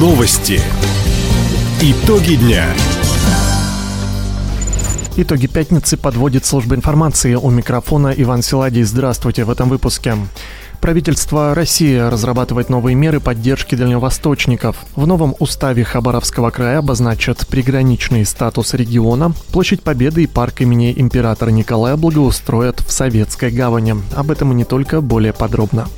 Новости. Итоги дня. Итоги пятницы подводит служба информации. У микрофона Иван Силадий. Здравствуйте в этом выпуске. Правительство России разрабатывает новые меры поддержки дальневосточников. В новом уставе Хабаровского края обозначат приграничный статус региона. Площадь Победы и парк имени императора Николая благоустроят в Советской гавани. Об этом и не только, более подробно.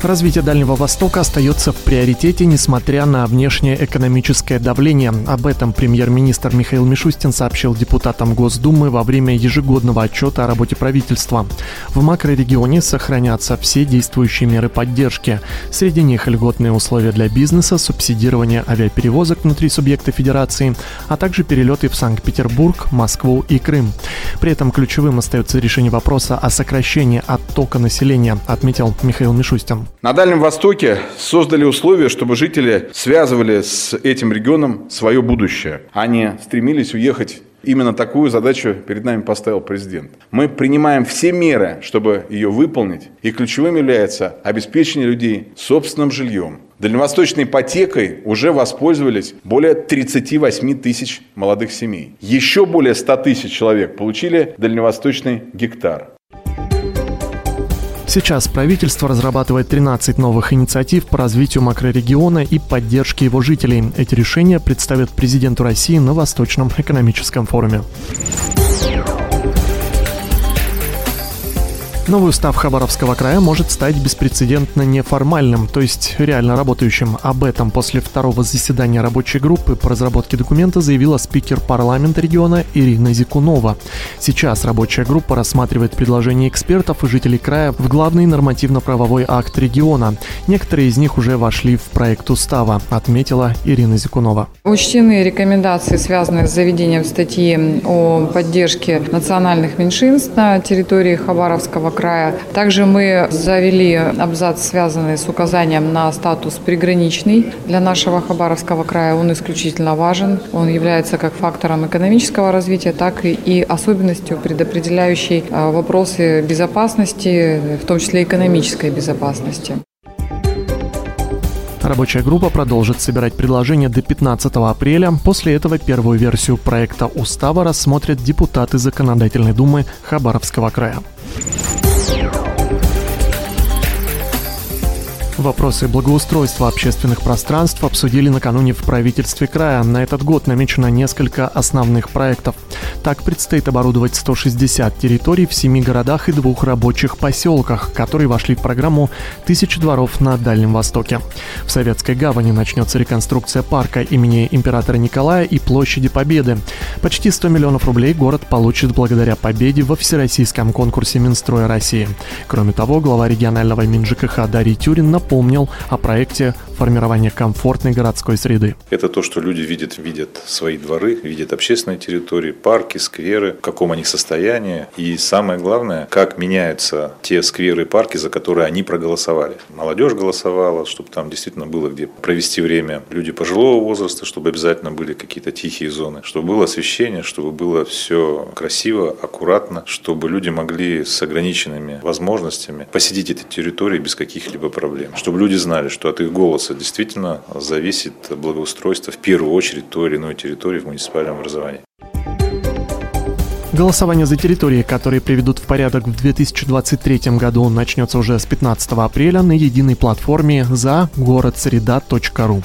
Развитие Дальнего Востока остается в приоритете, несмотря на внешнее экономическое давление. Об этом премьер-министр Михаил Мишустин сообщил депутатам Госдумы во время ежегодного отчета о работе правительства. В макрорегионе сохранятся все действующие меры поддержки. Среди них льготные условия для бизнеса, субсидирование авиаперевозок внутри субъекта федерации, а также перелеты в Санкт-Петербург, Москву и Крым. При этом ключевым остается решение вопроса о сокращении оттока населения, отметил Михаил Мишустин. На Дальнем Востоке создали условия, чтобы жители связывали с этим регионом свое будущее. Они стремились уехать Именно такую задачу перед нами поставил президент. Мы принимаем все меры, чтобы ее выполнить, и ключевым является обеспечение людей собственным жильем. Дальневосточной ипотекой уже воспользовались более 38 тысяч молодых семей. Еще более 100 тысяч человек получили дальневосточный гектар. Сейчас правительство разрабатывает 13 новых инициатив по развитию макрорегиона и поддержке его жителей. Эти решения представят президенту России на Восточном экономическом форуме. Новый устав Хабаровского края может стать беспрецедентно неформальным, то есть реально работающим. Об этом после второго заседания рабочей группы по разработке документа заявила спикер парламента региона Ирина Зикунова. Сейчас рабочая группа рассматривает предложения экспертов и жителей края в главный нормативно-правовой акт региона. Некоторые из них уже вошли в проект устава, отметила Ирина Зикунова. Учтены рекомендации, связанные с заведением статьи о поддержке национальных меньшинств на территории Хабаровского края. Также мы завели абзац, связанный с указанием на статус приграничный для нашего Хабаровского края. Он исключительно важен. Он является как фактором экономического развития, так и особенностью, предопределяющей а, вопросы безопасности, в том числе экономической безопасности. Рабочая группа продолжит собирать предложения до 15 апреля. После этого первую версию проекта устава рассмотрят депутаты Законодательной думы Хабаровского края. Вопросы благоустройства общественных пространств обсудили накануне в правительстве края. На этот год намечено несколько основных проектов. Так предстоит оборудовать 160 территорий в семи городах и двух рабочих поселках, которые вошли в программу «Тысячи дворов на Дальнем Востоке». В Советской гавани начнется реконструкция парка имени императора Николая и площади Победы. Почти 100 миллионов рублей город получит благодаря победе во всероссийском конкурсе Минстроя России. Кроме того, глава регионального МинЖКХ Дарий Тюрин напомнил о проекте формирования комфортной городской среды. Это то, что люди видят, видят свои дворы, видят общественные территории, парки, скверы, в каком они состоянии. И самое главное, как меняются те скверы и парки, за которые они проголосовали. Молодежь голосовала, чтобы там действительно было где провести время. Люди пожилого возраста, чтобы обязательно были какие-то тихие зоны, чтобы было освещение, чтобы было все красиво, аккуратно, чтобы люди могли с ограниченными возможностями посетить эти территории без каких-либо проблем. Чтобы люди знали, что от их голоса действительно зависит благоустройство в первую очередь той или иной территории в муниципальном образовании. Голосование за территории, которые приведут в порядок в 2023 году, начнется уже с 15 апреля на единой платформе за городсреда.ру.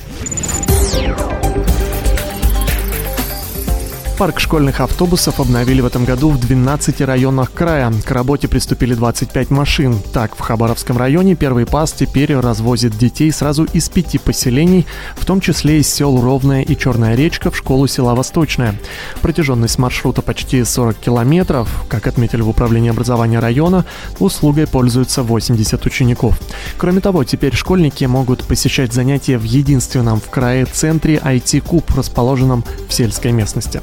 Парк школьных автобусов обновили в этом году в 12 районах края. К работе приступили 25 машин. Так, в Хабаровском районе первый пас теперь развозит детей сразу из пяти поселений, в том числе из сел Ровная и Черная речка в школу села Восточная. Протяженность маршрута почти 40 километров. Как отметили в управлении образования района, услугой пользуются 80 учеников. Кроме того, теперь школьники могут посещать занятия в единственном в крае центре IT-куб, расположенном в сельской местности.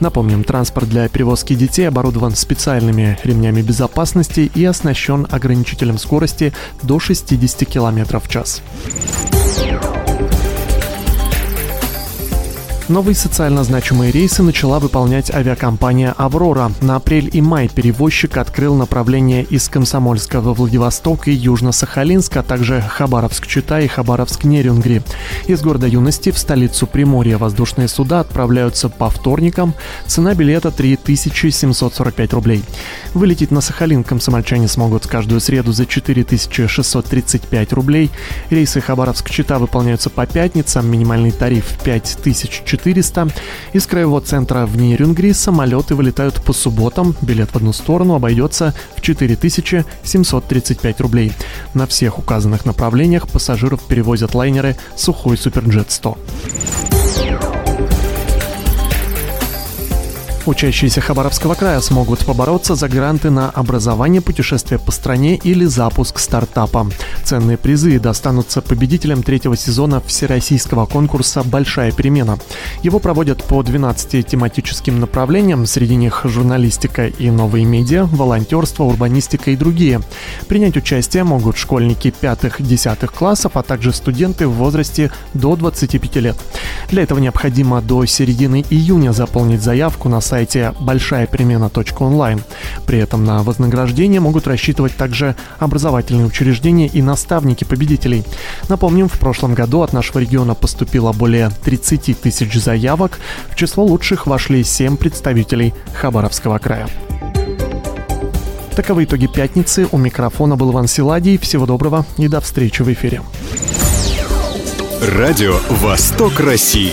Напомним, транспорт для перевозки детей оборудован специальными ремнями безопасности и оснащен ограничителем скорости до 60 км в час. Новые социально значимые рейсы начала выполнять авиакомпания «Аврора». На апрель и май перевозчик открыл направление из Комсомольска во Владивосток и Южно-Сахалинск, а также Хабаровск-Чита и Хабаровск-Нерюнгри. Из города Юности в столицу Приморья воздушные суда отправляются по вторникам. Цена билета 3745 рублей. Вылететь на Сахалин комсомольчане смогут каждую среду за 4635 рублей. Рейсы Хабаровск-Чита выполняются по пятницам. Минимальный тариф 5400 400. Из краевого центра в Нирюнгри самолеты вылетают по субботам. Билет в одну сторону обойдется в 4735 рублей. На всех указанных направлениях пассажиров перевозят лайнеры «Сухой Суперджет-100». Учащиеся Хабаровского края смогут побороться за гранты на образование, путешествие по стране или запуск стартапа. Ценные призы достанутся победителям третьего сезона всероссийского конкурса «Большая перемена». Его проводят по 12 тематическим направлениям, среди них журналистика и новые медиа, волонтерство, урбанистика и другие. Принять участие могут школьники 5-10 классов, а также студенты в возрасте до 25 лет. Для этого необходимо до середины июня заполнить заявку на сайте большаяперемена.онлайн. При этом на вознаграждение могут рассчитывать также образовательные учреждения и наставники победителей. Напомним, в прошлом году от нашего региона поступило более 30 тысяч заявок. В число лучших вошли 7 представителей Хабаровского края. Таковы итоги пятницы. У микрофона был Иван Силадий. Всего доброго и до встречи в эфире. Радио «Восток России».